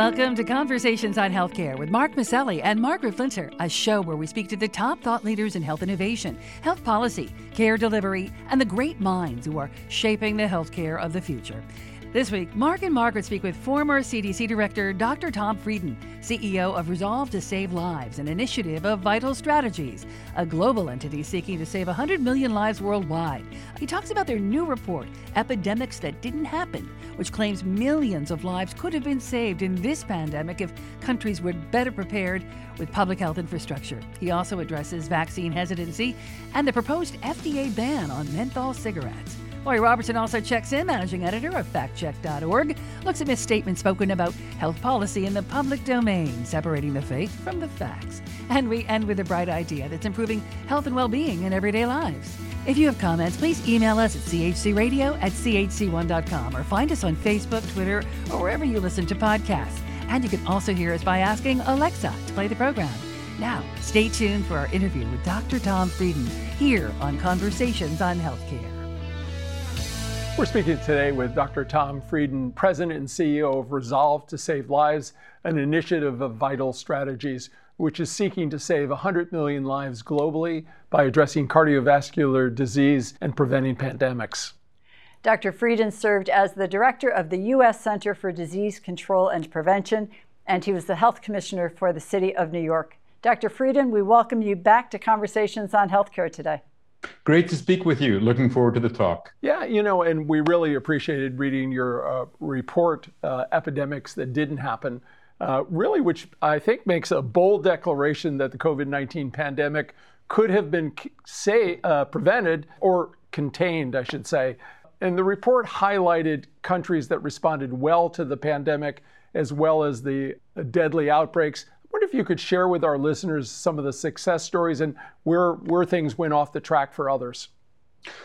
Welcome to Conversations on Healthcare with Mark Masselli and Margaret Flinter, a show where we speak to the top thought leaders in health innovation, health policy, care delivery, and the great minds who are shaping the healthcare of the future. This week, Mark and Margaret speak with former CDC Director Dr. Tom Frieden, CEO of Resolve to Save Lives, an initiative of Vital Strategies, a global entity seeking to save 100 million lives worldwide. He talks about their new report, Epidemics That Didn't Happen, which claims millions of lives could have been saved in this pandemic if countries were better prepared with public health infrastructure. He also addresses vaccine hesitancy and the proposed FDA ban on menthol cigarettes. Lori Robertson also checks in, managing editor of factcheck.org, looks at misstatements spoken about health policy in the public domain, separating the faith from the facts. And we end with a bright idea that's improving health and well being in everyday lives. If you have comments, please email us at chcradio at chc1.com or find us on Facebook, Twitter, or wherever you listen to podcasts. And you can also hear us by asking Alexa to play the program. Now, stay tuned for our interview with Dr. Tom Frieden here on Conversations on Healthcare. We're speaking today with Dr. Tom Frieden, President and CEO of Resolve to Save Lives, an initiative of Vital Strategies, which is seeking to save 100 million lives globally by addressing cardiovascular disease and preventing pandemics. Dr. Frieden served as the director of the U.S. Center for Disease Control and Prevention, and he was the health commissioner for the city of New York. Dr. Frieden, we welcome you back to Conversations on Healthcare today. Great to speak with you. Looking forward to the talk. Yeah, you know, and we really appreciated reading your uh, report, uh, Epidemics That Didn't Happen, uh, really, which I think makes a bold declaration that the COVID 19 pandemic could have been say, uh, prevented or contained, I should say. And the report highlighted countries that responded well to the pandemic as well as the deadly outbreaks wonder if you could share with our listeners some of the success stories and where, where things went off the track for others.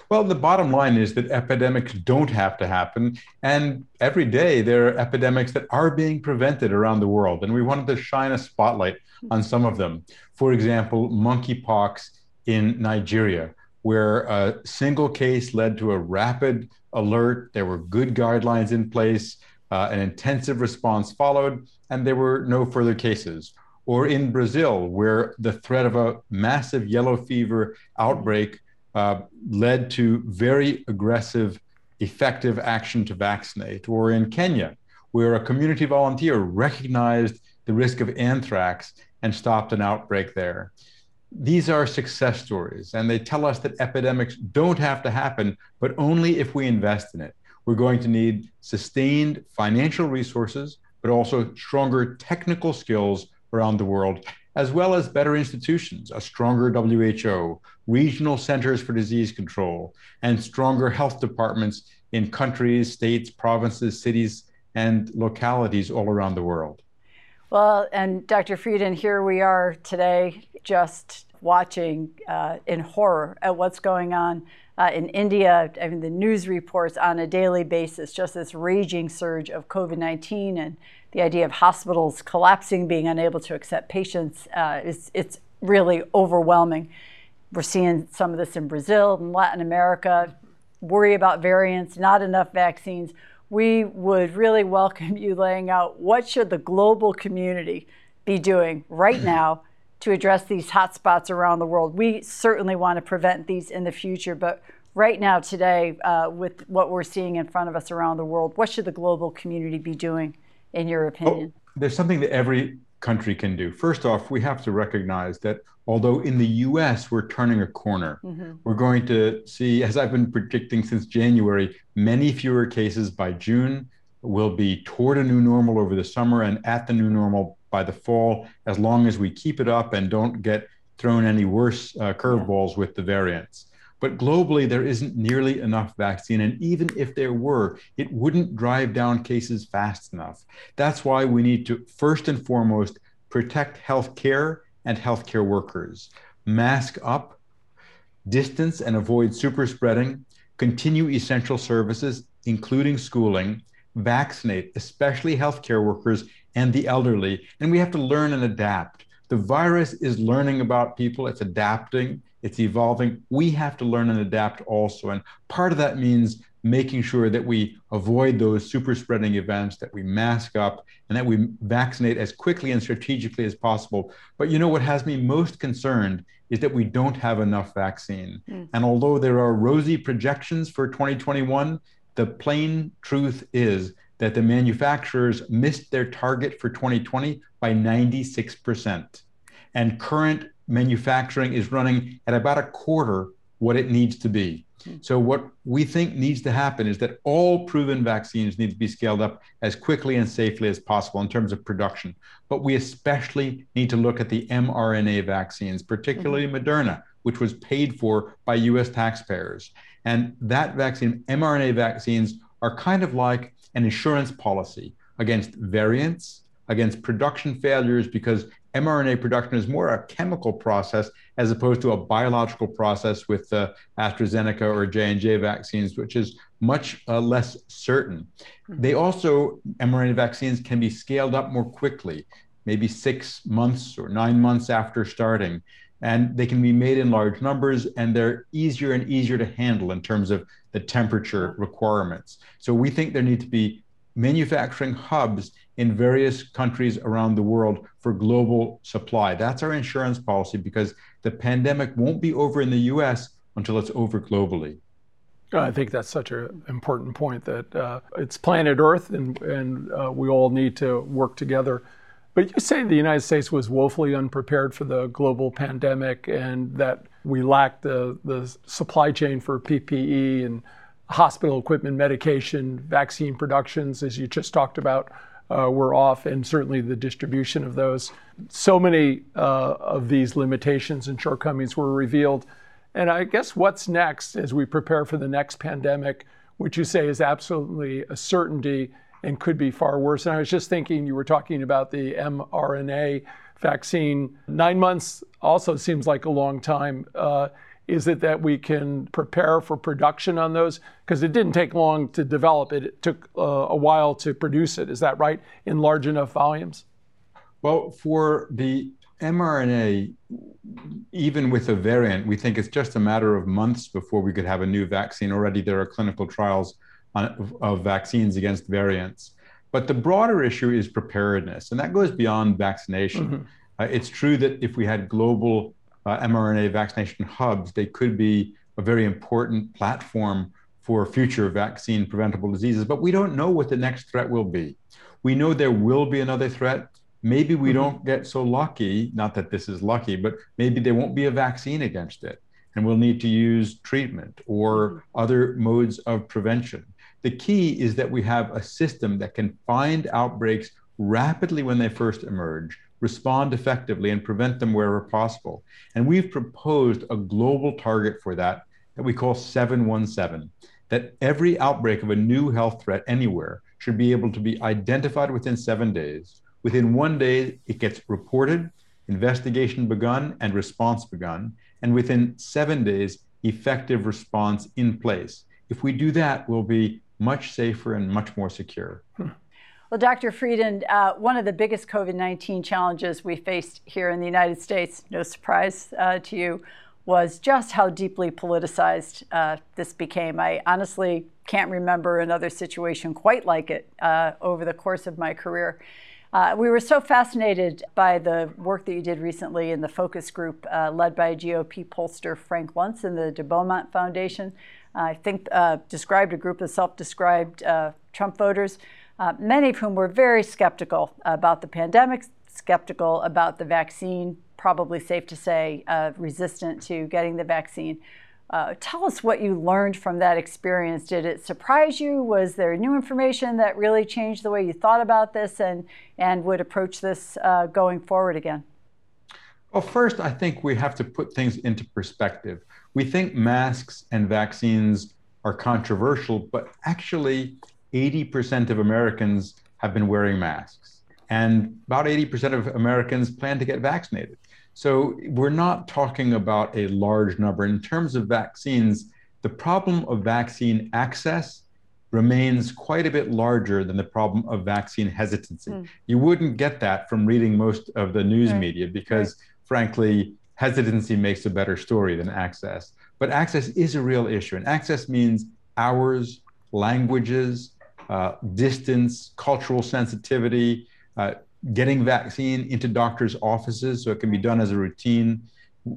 Well, the bottom line is that epidemics don't have to happen. And every day there are epidemics that are being prevented around the world. And we wanted to shine a spotlight on some of them. For example, monkeypox in Nigeria, where a single case led to a rapid alert. There were good guidelines in place. Uh, an intensive response followed, and there were no further cases. Or in Brazil, where the threat of a massive yellow fever outbreak uh, led to very aggressive, effective action to vaccinate. Or in Kenya, where a community volunteer recognized the risk of anthrax and stopped an outbreak there. These are success stories, and they tell us that epidemics don't have to happen, but only if we invest in it. We're going to need sustained financial resources, but also stronger technical skills around the world, as well as better institutions, a stronger WHO, regional centers for disease control, and stronger health departments in countries, states, provinces, cities, and localities all around the world. Well, and Dr. Frieden, here we are today just watching uh, in horror at what's going on uh, in India, I mean, the news reports on a daily basis, just this raging surge of COVID 19 and the idea of hospitals collapsing, being unable to accept patients, uh, is, it's really overwhelming. We're seeing some of this in Brazil and Latin America, worry about variants, not enough vaccines. We would really welcome you laying out what should the global community be doing right now to address these hotspots around the world. We certainly want to prevent these in the future, but right now, today, uh, with what we're seeing in front of us around the world, what should the global community be doing, in your opinion? Oh, there's something that every country can do. First off, we have to recognize that although in the US we're turning a corner, mm-hmm. we're going to see, as I've been predicting since January, many fewer cases by June. We'll be toward a new normal over the summer and at the new normal by the fall, as long as we keep it up and don't get thrown any worse uh, curveballs yeah. with the variants. But globally, there isn't nearly enough vaccine. And even if there were, it wouldn't drive down cases fast enough. That's why we need to, first and foremost, protect healthcare and healthcare workers, mask up, distance and avoid super spreading, continue essential services, including schooling, vaccinate, especially healthcare workers and the elderly. And we have to learn and adapt. The virus is learning about people, it's adapting, it's evolving. We have to learn and adapt also. And part of that means making sure that we avoid those super spreading events, that we mask up, and that we vaccinate as quickly and strategically as possible. But you know what has me most concerned is that we don't have enough vaccine. Mm. And although there are rosy projections for 2021, the plain truth is that the manufacturers missed their target for 2020 by 96%. And current manufacturing is running at about a quarter what it needs to be. So, what we think needs to happen is that all proven vaccines need to be scaled up as quickly and safely as possible in terms of production. But we especially need to look at the mRNA vaccines, particularly mm-hmm. Moderna, which was paid for by US taxpayers. And that vaccine, mRNA vaccines, are kind of like an insurance policy against variants, against production failures, because mRNA production is more a chemical process as opposed to a biological process with the AstraZeneca or J&J vaccines, which is much uh, less certain. Hmm. They also, mRNA vaccines can be scaled up more quickly, maybe six months or nine months after starting. And they can be made in large numbers and they're easier and easier to handle in terms of the temperature requirements. So we think there need to be manufacturing hubs in various countries around the world for global supply. That's our insurance policy because the pandemic won't be over in the US until it's over globally. I think that's such an important point that uh, it's planet Earth and, and uh, we all need to work together. But you say the United States was woefully unprepared for the global pandemic and that we lacked the, the supply chain for PPE and hospital equipment, medication, vaccine productions, as you just talked about, uh, were off, and certainly the distribution of those. So many uh, of these limitations and shortcomings were revealed. And I guess what's next as we prepare for the next pandemic, which you say is absolutely a certainty and could be far worse. And I was just thinking, you were talking about the mRNA vaccine. Nine months also seems like a long time. Uh, is it that we can prepare for production on those? Because it didn't take long to develop it. It took uh, a while to produce it. Is that right? In large enough volumes? Well, for the mRNA, even with a variant, we think it's just a matter of months before we could have a new vaccine. Already there are clinical trials on, of vaccines against variants. But the broader issue is preparedness, and that goes beyond vaccination. Mm-hmm. Uh, it's true that if we had global mRNA vaccination hubs, they could be a very important platform for future vaccine preventable diseases. But we don't know what the next threat will be. We know there will be another threat. Maybe we mm-hmm. don't get so lucky, not that this is lucky, but maybe there won't be a vaccine against it. And we'll need to use treatment or mm-hmm. other modes of prevention. The key is that we have a system that can find outbreaks rapidly when they first emerge respond effectively and prevent them wherever possible. And we've proposed a global target for that that we call 717, that every outbreak of a new health threat anywhere should be able to be identified within seven days. Within one day, it gets reported, investigation begun, and response begun. And within seven days, effective response in place. If we do that, we'll be much safer and much more secure. Hmm. Well, Dr. Frieden, uh, one of the biggest COVID 19 challenges we faced here in the United States, no surprise uh, to you, was just how deeply politicized uh, this became. I honestly can't remember another situation quite like it uh, over the course of my career. Uh, we were so fascinated by the work that you did recently in the focus group uh, led by GOP pollster Frank Luntz and the De Beaumont Foundation. I think described a group of self described Trump voters uh, many of whom were very skeptical about the pandemic, skeptical about the vaccine, probably safe to say uh, resistant to getting the vaccine. Uh, tell us what you learned from that experience. Did it surprise you? Was there new information that really changed the way you thought about this and, and would approach this uh, going forward again? Well, first, I think we have to put things into perspective. We think masks and vaccines are controversial, but actually, 80% of Americans have been wearing masks, and about 80% of Americans plan to get vaccinated. So we're not talking about a large number. In terms of vaccines, the problem of vaccine access remains quite a bit larger than the problem of vaccine hesitancy. Mm. You wouldn't get that from reading most of the news right. media because, right. frankly, hesitancy makes a better story than access. But access is a real issue, and access means hours languages, uh, distance, cultural sensitivity, uh, getting vaccine into doctors' offices so it can be done as a routine,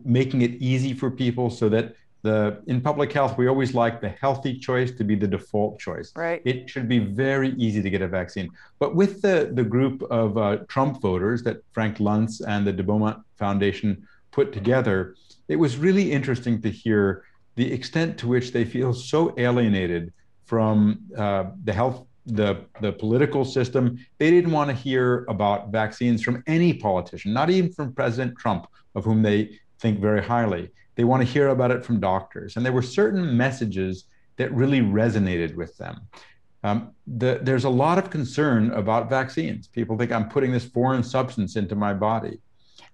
making it easy for people so that the in public health we always like the healthy choice to be the default choice. Right. It should be very easy to get a vaccine. But with the the group of uh, trump voters that frank luntz and the de beaumont foundation put together it was really interesting to hear the extent to which they feel so alienated from uh, the health the, the political system. They didn't want to hear about vaccines from any politician, not even from President Trump, of whom they think very highly. They want to hear about it from doctors. And there were certain messages that really resonated with them. Um, the, there's a lot of concern about vaccines. People think I'm putting this foreign substance into my body.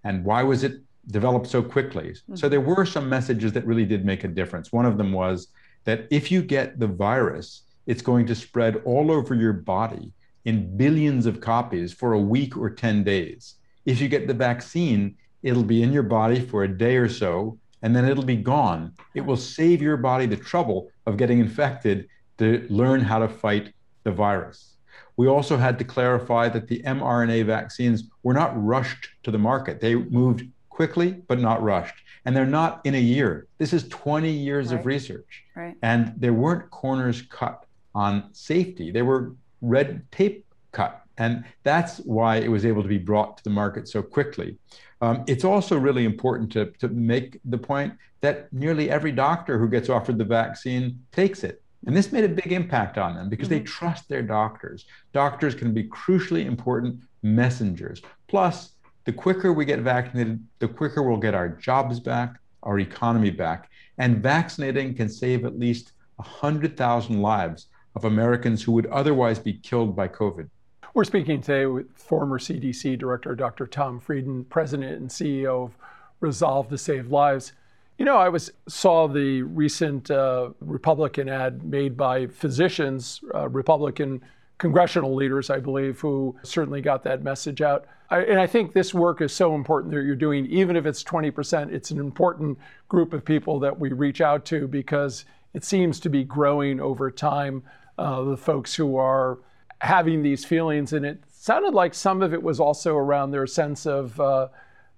And why was it developed so quickly? Mm-hmm. So there were some messages that really did make a difference. One of them was that if you get the virus, it's going to spread all over your body in billions of copies for a week or 10 days. If you get the vaccine, it'll be in your body for a day or so, and then it'll be gone. It will save your body the trouble of getting infected to learn how to fight the virus. We also had to clarify that the mRNA vaccines were not rushed to the market. They moved quickly, but not rushed. And they're not in a year. This is 20 years right. of research. Right. And there weren't corners cut on safety. They were red tape cut. And that's why it was able to be brought to the market so quickly. Um, it's also really important to, to make the point that nearly every doctor who gets offered the vaccine takes it. And this made a big impact on them because mm-hmm. they trust their doctors. Doctors can be crucially important messengers. Plus, the quicker we get vaccinated, the quicker we'll get our jobs back, our economy back. And vaccinating can save at least 100,000 lives of Americans who would otherwise be killed by COVID. We're speaking today with former CDC Director Dr. Tom Frieden, President and CEO of Resolve to Save Lives. You know, I was saw the recent uh, Republican ad made by physicians, uh, Republican congressional leaders, I believe, who certainly got that message out. I, and I think this work is so important that you're doing, even if it's 20%, it's an important group of people that we reach out to because it seems to be growing over time. Uh, the folks who are having these feelings, and it sounded like some of it was also around their sense of, uh,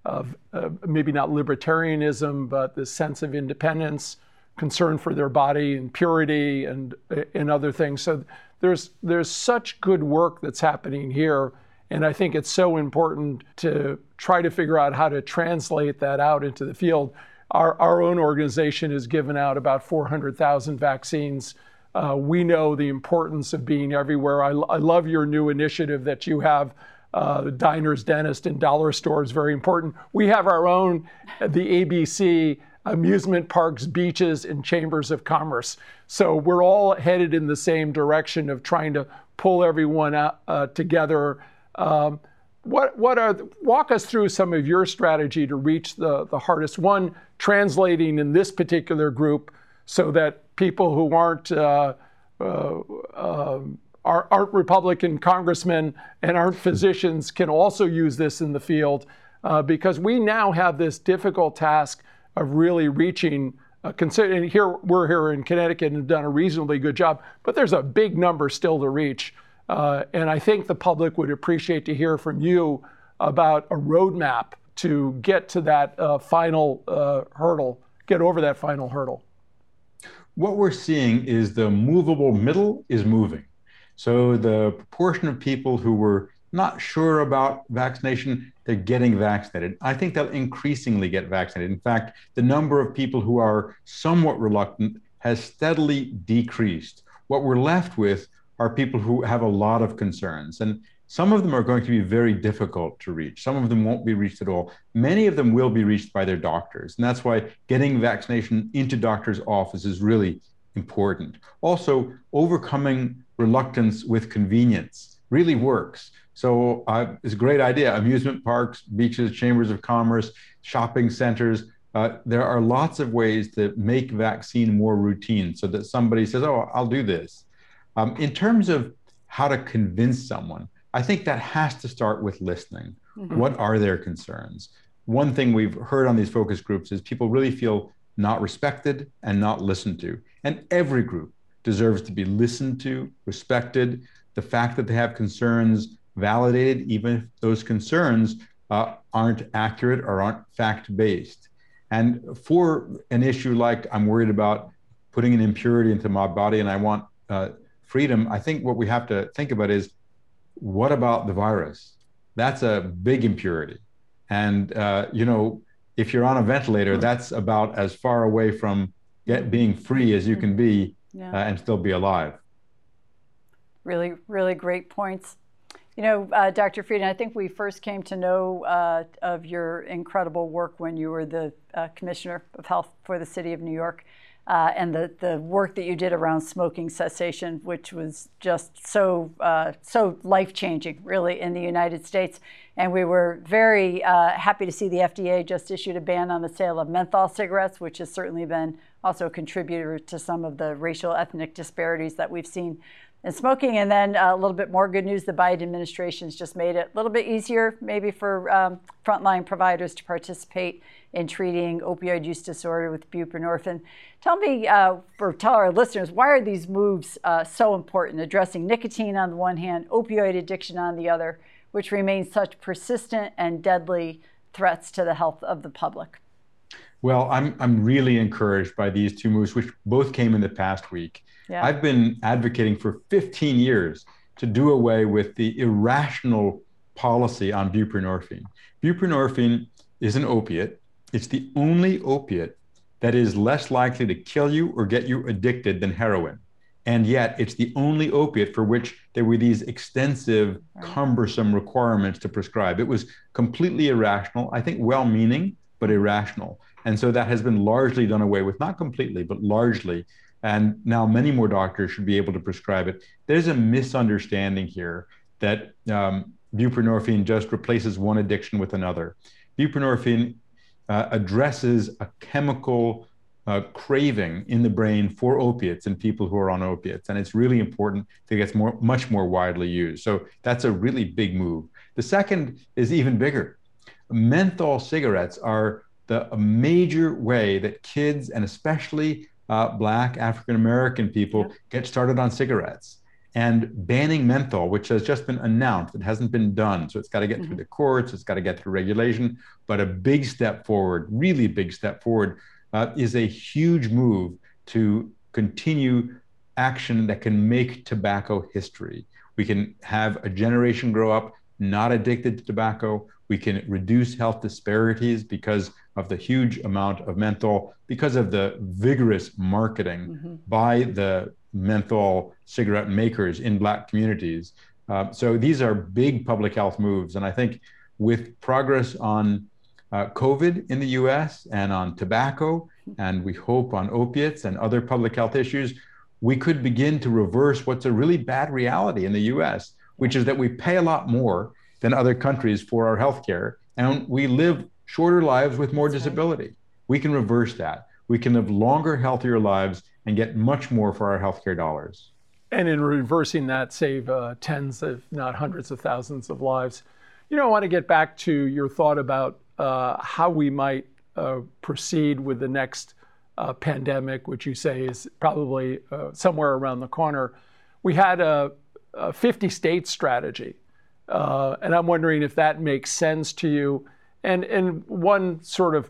of uh, maybe not libertarianism, but the sense of independence, concern for their body and purity, and and other things. So there's there's such good work that's happening here, and I think it's so important to try to figure out how to translate that out into the field. Our, our own organization has given out about 400,000 vaccines uh, we know the importance of being everywhere. I, I love your new initiative that you have. Uh, diners, dentists, and dollar stores very important. We have our own, the ABC amusement parks, beaches, and chambers of commerce. So we're all headed in the same direction of trying to pull everyone out, uh, together. Um, what what are walk us through some of your strategy to reach the the hardest one, translating in this particular group so that people who aren't uh, uh, um, aren't Republican congressmen and aren't physicians can also use this in the field uh, because we now have this difficult task of really reaching. Uh, considering here we're here in Connecticut and have done a reasonably good job, but there's a big number still to reach. Uh, and I think the public would appreciate to hear from you about a roadmap to get to that uh, final uh, hurdle, get over that final hurdle what we're seeing is the movable middle is moving. So the proportion of people who were not sure about vaccination, they're getting vaccinated. I think they'll increasingly get vaccinated. In fact, the number of people who are somewhat reluctant has steadily decreased. What we're left with are people who have a lot of concerns. And some of them are going to be very difficult to reach. Some of them won't be reached at all. Many of them will be reached by their doctors. And that's why getting vaccination into doctors' office is really important. Also, overcoming reluctance with convenience really works. So uh, it's a great idea. Amusement parks, beaches, chambers of commerce, shopping centers. Uh, there are lots of ways to make vaccine more routine so that somebody says, oh, I'll do this. Um, in terms of how to convince someone, I think that has to start with listening. Mm-hmm. What are their concerns? One thing we've heard on these focus groups is people really feel not respected and not listened to. And every group deserves to be listened to, respected. The fact that they have concerns validated, even if those concerns uh, aren't accurate or aren't fact based. And for an issue like I'm worried about putting an impurity into my body and I want uh, freedom, I think what we have to think about is what about the virus? That's a big impurity. And, uh, you know, if you're on a ventilator, that's about as far away from get, being free as you can be yeah. uh, and still be alive. Really, really great points. You know, uh, Dr. Frieden, I think we first came to know uh, of your incredible work when you were the uh, Commissioner of Health for the City of New York. Uh, and the, the work that you did around smoking cessation, which was just so uh, so life changing, really, in the United States. And we were very uh, happy to see the FDA just issued a ban on the sale of menthol cigarettes, which has certainly been also a contributor to some of the racial ethnic disparities that we've seen and smoking. And then uh, a little bit more good news the Biden administration has just made it a little bit easier, maybe, for um, frontline providers to participate in treating opioid use disorder with buprenorphine. Tell me, uh, or tell our listeners, why are these moves uh, so important, addressing nicotine on the one hand, opioid addiction on the other, which remains such persistent and deadly threats to the health of the public? Well, I'm, I'm really encouraged by these two moves, which both came in the past week. Yeah. I've been advocating for 15 years to do away with the irrational policy on buprenorphine. Buprenorphine is an opiate. It's the only opiate that is less likely to kill you or get you addicted than heroin. And yet, it's the only opiate for which there were these extensive, cumbersome requirements to prescribe. It was completely irrational, I think well meaning, but irrational. And so that has been largely done away with, not completely, but largely and now many more doctors should be able to prescribe it. There's a misunderstanding here that um, buprenorphine just replaces one addiction with another. Buprenorphine uh, addresses a chemical uh, craving in the brain for opiates in people who are on opiates, and it's really important to get more, much more widely used. So that's a really big move. The second is even bigger. Menthol cigarettes are the a major way that kids and especially uh, Black African American people yeah. get started on cigarettes. And banning menthol, which has just been announced, it hasn't been done. So it's got to get mm-hmm. through the courts, it's got to get through regulation. But a big step forward, really big step forward, uh, is a huge move to continue action that can make tobacco history. We can have a generation grow up not addicted to tobacco. We can reduce health disparities because of the huge amount of menthol, because of the vigorous marketing mm-hmm. by the menthol cigarette makers in Black communities. Uh, so these are big public health moves. And I think with progress on uh, COVID in the US and on tobacco, and we hope on opiates and other public health issues, we could begin to reverse what's a really bad reality in the US, which is that we pay a lot more than other countries for our healthcare, and we live shorter lives with more That's disability. Right. We can reverse that. We can live longer, healthier lives and get much more for our healthcare dollars. And in reversing that, save uh, tens, if not hundreds of thousands of lives. You know, I want to get back to your thought about uh, how we might uh, proceed with the next uh, pandemic, which you say is probably uh, somewhere around the corner. We had a, a 50 state strategy uh, and I'm wondering if that makes sense to you. And, and one sort of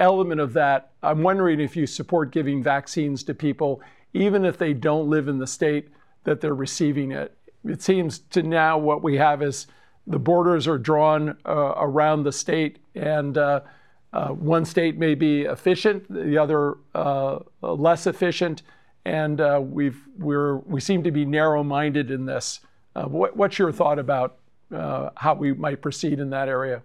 element of that, I'm wondering if you support giving vaccines to people, even if they don't live in the state that they're receiving it. It seems to now what we have is the borders are drawn uh, around the state, and uh, uh, one state may be efficient, the other uh, less efficient, and uh, we've, we're, we seem to be narrow minded in this. Uh, what, what's your thought about how we might proceed in that area?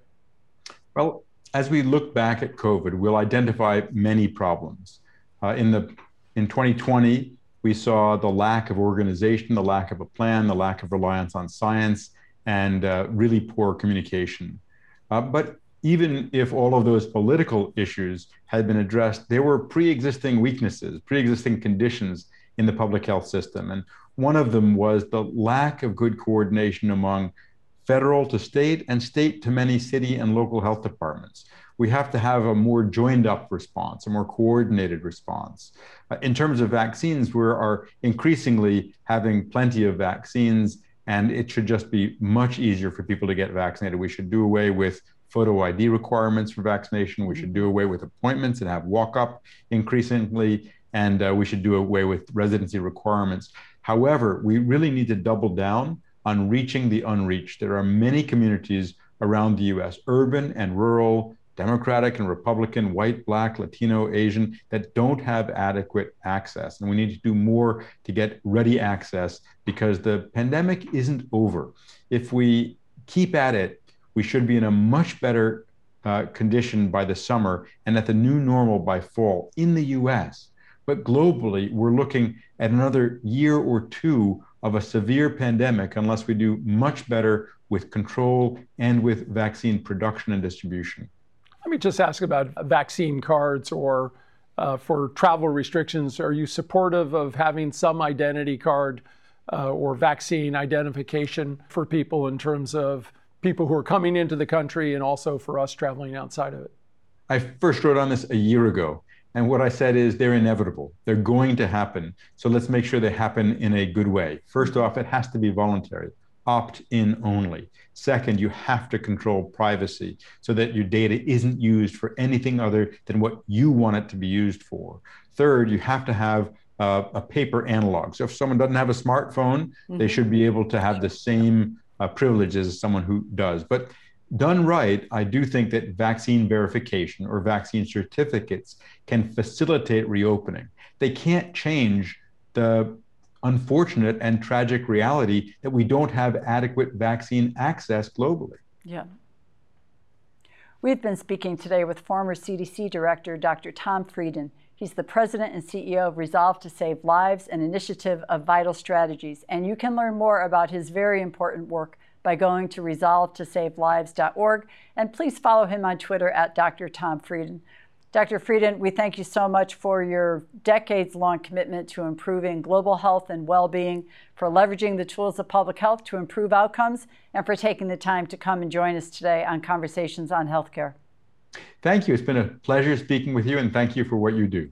Well, as we look back at COVID, we'll identify many problems. Uh, in the in 2020, we saw the lack of organization, the lack of a plan, the lack of reliance on science, and uh, really poor communication. Uh, but even if all of those political issues had been addressed, there were pre-existing weaknesses, pre-existing conditions in the public health system, and one of them was the lack of good coordination among federal to state and state to many city and local health departments. We have to have a more joined up response, a more coordinated response. Uh, in terms of vaccines, we are increasingly having plenty of vaccines, and it should just be much easier for people to get vaccinated. We should do away with photo ID requirements for vaccination. We should do away with appointments and have walk up increasingly, and uh, we should do away with residency requirements. However, we really need to double down on reaching the unreached. There are many communities around the US, urban and rural, Democratic and Republican, white, black, Latino, Asian, that don't have adequate access. And we need to do more to get ready access because the pandemic isn't over. If we keep at it, we should be in a much better uh, condition by the summer and at the new normal by fall in the US. But globally, we're looking at another year or two of a severe pandemic unless we do much better with control and with vaccine production and distribution. Let me just ask about vaccine cards or uh, for travel restrictions. Are you supportive of having some identity card uh, or vaccine identification for people in terms of people who are coming into the country and also for us traveling outside of it? I first wrote on this a year ago. And what I said is they're inevitable. They're going to happen. So let's make sure they happen in a good way. First off, it has to be voluntary opt in only. Second, you have to control privacy so that your data isn't used for anything other than what you want it to be used for. Third, you have to have uh, a paper analog. So if someone doesn't have a smartphone, mm-hmm. they should be able to have the same uh, privileges as someone who does. But done right, I do think that vaccine verification or vaccine certificates can facilitate reopening. They can't change the unfortunate and tragic reality that we don't have adequate vaccine access globally. Yeah. We've been speaking today with former CDC Director Dr. Tom Frieden. He's the president and CEO of Resolve to Save Lives, an initiative of Vital Strategies. And you can learn more about his very important work by going to resolvetosavelives.org. And please follow him on Twitter at Dr. Tom Frieden. Dr. Frieden, we thank you so much for your decades long commitment to improving global health and well being, for leveraging the tools of public health to improve outcomes, and for taking the time to come and join us today on Conversations on Healthcare. Thank you. It's been a pleasure speaking with you, and thank you for what you do.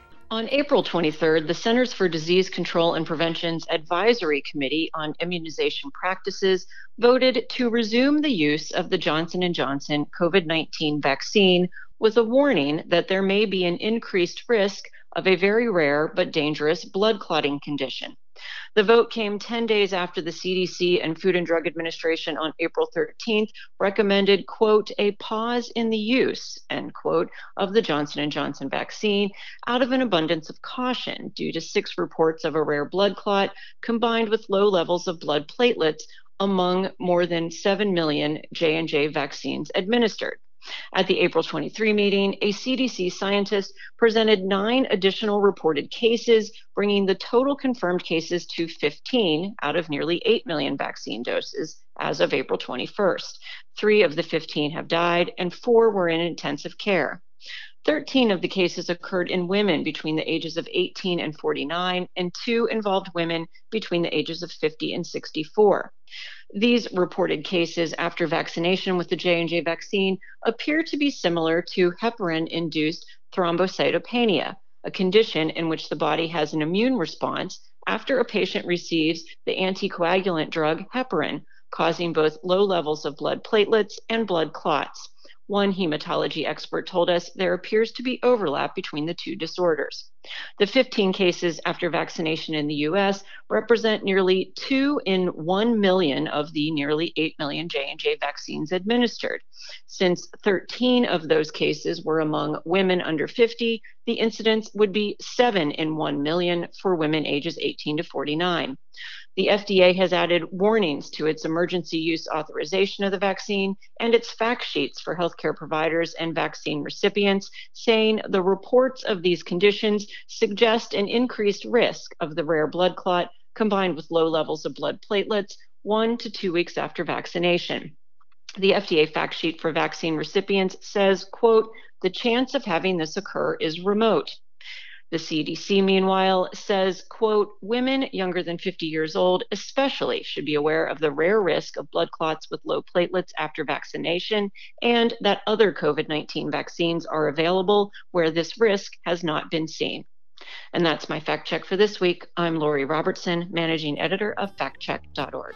On April 23rd, the Centers for Disease Control and Prevention's Advisory Committee on Immunization Practices voted to resume the use of the Johnson & Johnson COVID-19 vaccine with a warning that there may be an increased risk of a very rare but dangerous blood clotting condition. The vote came 10 days after the CDC and Food and Drug Administration on April 13th recommended, quote, a pause in the use, end quote, of the Johnson & Johnson vaccine out of an abundance of caution due to six reports of a rare blood clot combined with low levels of blood platelets among more than 7 million J&J vaccines administered. At the April 23 meeting, a CDC scientist presented nine additional reported cases, bringing the total confirmed cases to 15 out of nearly 8 million vaccine doses as of April 21st. Three of the 15 have died, and four were in intensive care. 13 of the cases occurred in women between the ages of 18 and 49, and two involved women between the ages of 50 and 64. These reported cases after vaccination with the J&J vaccine appear to be similar to heparin-induced thrombocytopenia, a condition in which the body has an immune response after a patient receives the anticoagulant drug heparin, causing both low levels of blood platelets and blood clots. One hematology expert told us there appears to be overlap between the two disorders. The 15 cases after vaccination in the US represent nearly 2 in 1 million of the nearly 8 million J&J vaccines administered. Since 13 of those cases were among women under 50, the incidence would be 7 in 1 million for women ages 18 to 49. The FDA has added warnings to its emergency use authorization of the vaccine and its fact sheets for healthcare providers and vaccine recipients, saying the reports of these conditions suggest an increased risk of the rare blood clot combined with low levels of blood platelets one to two weeks after vaccination. The FDA fact sheet for vaccine recipients says, quote, the chance of having this occur is remote. The CDC, meanwhile, says, quote, women younger than 50 years old especially should be aware of the rare risk of blood clots with low platelets after vaccination and that other COVID 19 vaccines are available where this risk has not been seen. And that's my fact check for this week. I'm Lori Robertson, managing editor of factcheck.org.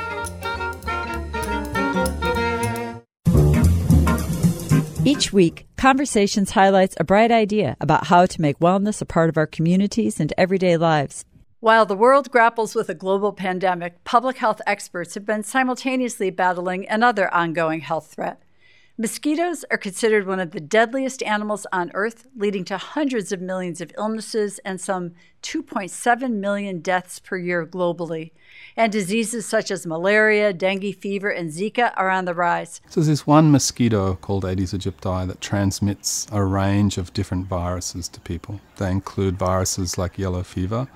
Each week, Conversations highlights a bright idea about how to make wellness a part of our communities and everyday lives. While the world grapples with a global pandemic, public health experts have been simultaneously battling another ongoing health threat Mosquitoes are considered one of the deadliest animals on Earth, leading to hundreds of millions of illnesses and some 2.7 million deaths per year globally. And diseases such as malaria, dengue fever, and Zika are on the rise. So, there's this one mosquito called Aedes aegypti that transmits a range of different viruses to people. They include viruses like yellow fever,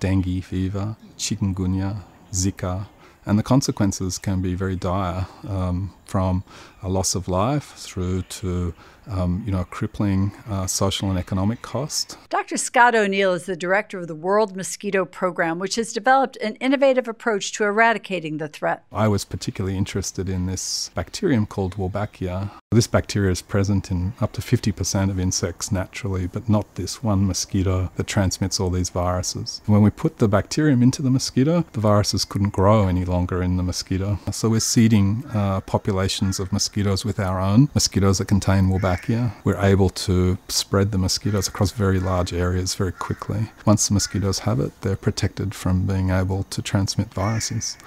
dengue fever, chikungunya, Zika, and the consequences can be very dire um, from a loss of life through to um, you know, crippling uh, social and economic cost. Dr. Scott O'Neill is the director of the World Mosquito Program, which has developed an innovative approach to eradicating the threat. I was particularly interested in this bacterium called Wolbachia. This bacteria is present in up to 50% of insects naturally, but not this one mosquito that transmits all these viruses. When we put the bacterium into the mosquito, the viruses couldn't grow any longer in the mosquito. So we're seeding uh, populations populations of mosquitoes with our own mosquitoes that contain Wolbachia. We're able to spread the mosquitoes across very large areas very quickly. Once the mosquitoes have it, they're protected from being able to transmit viruses.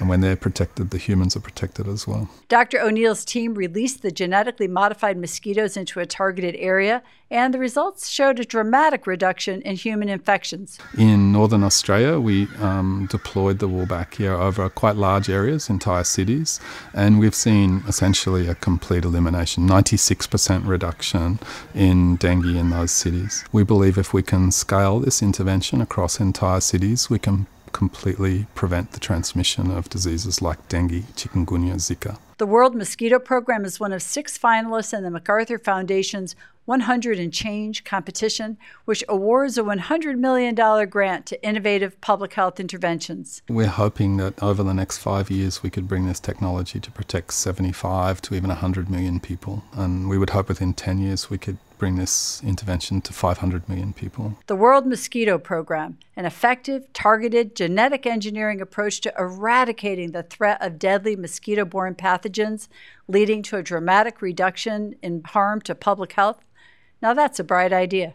And when they're protected, the humans are protected as well. Dr. O'Neill's team released the genetically modified mosquitoes into a targeted area, and the results showed a dramatic reduction in human infections. In northern Australia, we um, deployed the Wolbachia over quite large areas, entire cities, and we've seen essentially a complete elimination 96% reduction in dengue in those cities. We believe if we can scale this intervention across entire cities, we can completely prevent the transmission of diseases like dengue, chikungunya, Zika. The World Mosquito Program is one of six finalists in the MacArthur Foundation's 100 and Change competition, which awards a $100 million grant to innovative public health interventions. We're hoping that over the next five years we could bring this technology to protect 75 to even 100 million people. And we would hope within 10 years we could bring this intervention to 500 million people. The World Mosquito Program, an effective, targeted genetic engineering approach to eradicating the threat of deadly mosquito borne pathogens, leading to a dramatic reduction in harm to public health. Now that's a bright idea.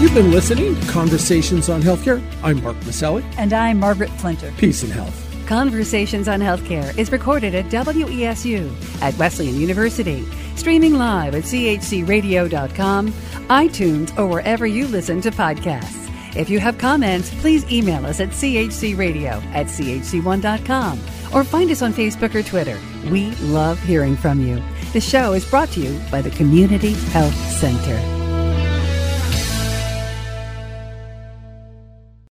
You've been listening to Conversations on Healthcare. I'm Mark Masselli. And I'm Margaret Flinter. Peace and health. Conversations on Healthcare is recorded at WESU at Wesleyan University, streaming live at chcradio.com, iTunes, or wherever you listen to podcasts. If you have comments, please email us at chcradio at chc1.com or find us on Facebook or Twitter. We love hearing from you. The show is brought to you by the Community Health Center.